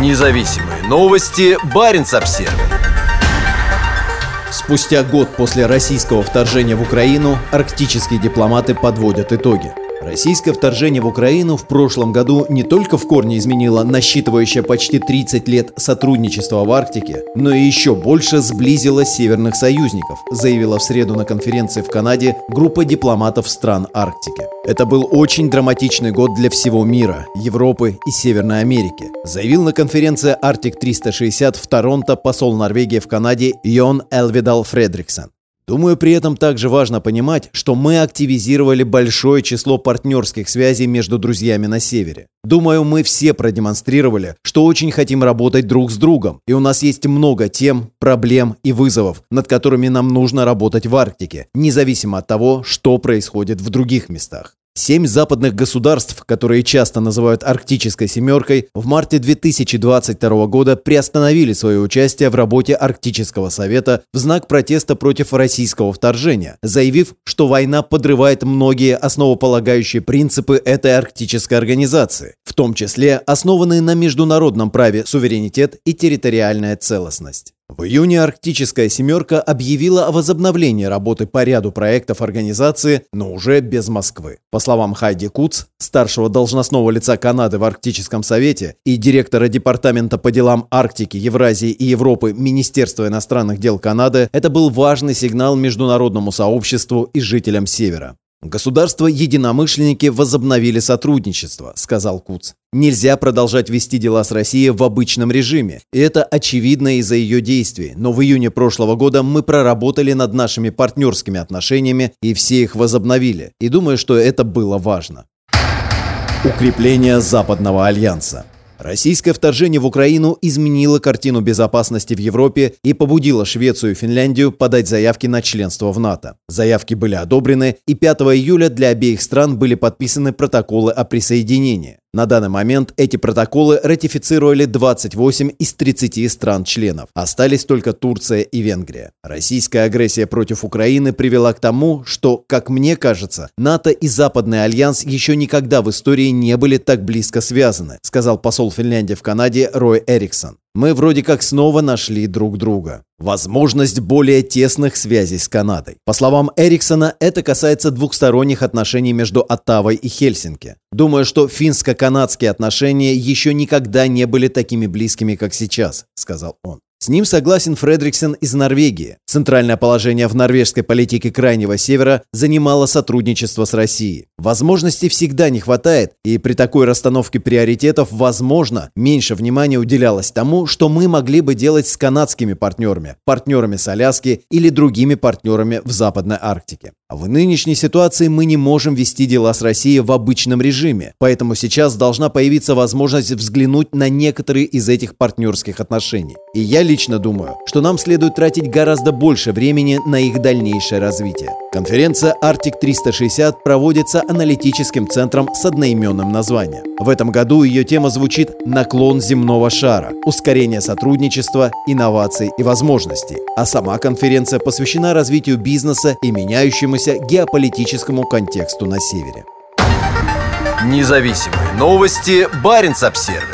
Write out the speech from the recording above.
Независимые новости. Барин обсерва Спустя год после российского вторжения в Украину арктические дипломаты подводят итоги. Российское вторжение в Украину в прошлом году не только в корне изменило насчитывающее почти 30 лет сотрудничество в Арктике, но и еще больше сблизило северных союзников, заявила в среду на конференции в Канаде группа дипломатов стран Арктики. Это был очень драматичный год для всего мира, Европы и Северной Америки, заявил на конференции Arctic 360 в Торонто посол Норвегии в Канаде Йон Элвидал Фредриксон. Думаю, при этом также важно понимать, что мы активизировали большое число партнерских связей между друзьями на Севере. Думаю, мы все продемонстрировали, что очень хотим работать друг с другом, и у нас есть много тем, проблем и вызовов, над которыми нам нужно работать в Арктике, независимо от того, что происходит в других местах. Семь западных государств, которые часто называют «Арктической семеркой», в марте 2022 года приостановили свое участие в работе Арктического совета в знак протеста против российского вторжения, заявив, что война подрывает многие основополагающие принципы этой арктической организации, в том числе основанные на международном праве суверенитет и территориальная целостность. В июне «Арктическая семерка» объявила о возобновлении работы по ряду проектов организации, но уже без Москвы. По словам Хайди Куц, старшего должностного лица Канады в Арктическом совете и директора Департамента по делам Арктики, Евразии и Европы Министерства иностранных дел Канады, это был важный сигнал международному сообществу и жителям Севера. «Государства-единомышленники возобновили сотрудничество», — сказал Куц. «Нельзя продолжать вести дела с Россией в обычном режиме, и это очевидно из-за ее действий, но в июне прошлого года мы проработали над нашими партнерскими отношениями и все их возобновили, и думаю, что это было важно». Укрепление Западного альянса Российское вторжение в Украину изменило картину безопасности в Европе и побудило Швецию и Финляндию подать заявки на членство в НАТО. Заявки были одобрены, и 5 июля для обеих стран были подписаны протоколы о присоединении. На данный момент эти протоколы ратифицировали 28 из 30 стран-членов. Остались только Турция и Венгрия. Российская агрессия против Украины привела к тому, что, как мне кажется, НАТО и Западный альянс еще никогда в истории не были так близко связаны, сказал посол Финляндии в Канаде Рой Эриксон мы вроде как снова нашли друг друга. Возможность более тесных связей с Канадой. По словам Эриксона, это касается двухсторонних отношений между Оттавой и Хельсинки. Думаю, что финско-канадские отношения еще никогда не были такими близкими, как сейчас, сказал он. С ним согласен Фредриксен из Норвегии. Центральное положение в норвежской политике Крайнего Севера занимало сотрудничество с Россией. Возможностей всегда не хватает, и при такой расстановке приоритетов, возможно, меньше внимания уделялось тому, что мы могли бы делать с канадскими партнерами, партнерами с Аляски или другими партнерами в Западной Арктике. В нынешней ситуации мы не можем вести дела с Россией в обычном режиме, поэтому сейчас должна появиться возможность взглянуть на некоторые из этих партнерских отношений. И я лично думаю, что нам следует тратить гораздо больше времени на их дальнейшее развитие. Конференция Arctic 360 проводится аналитическим центром с одноименным названием. В этом году ее тема звучит «Наклон земного шара. Ускорение сотрудничества, инноваций и возможностей». А сама конференция посвящена развитию бизнеса и меняющемуся геополитическому контексту на Севере. Независимые новости. Барин обсервис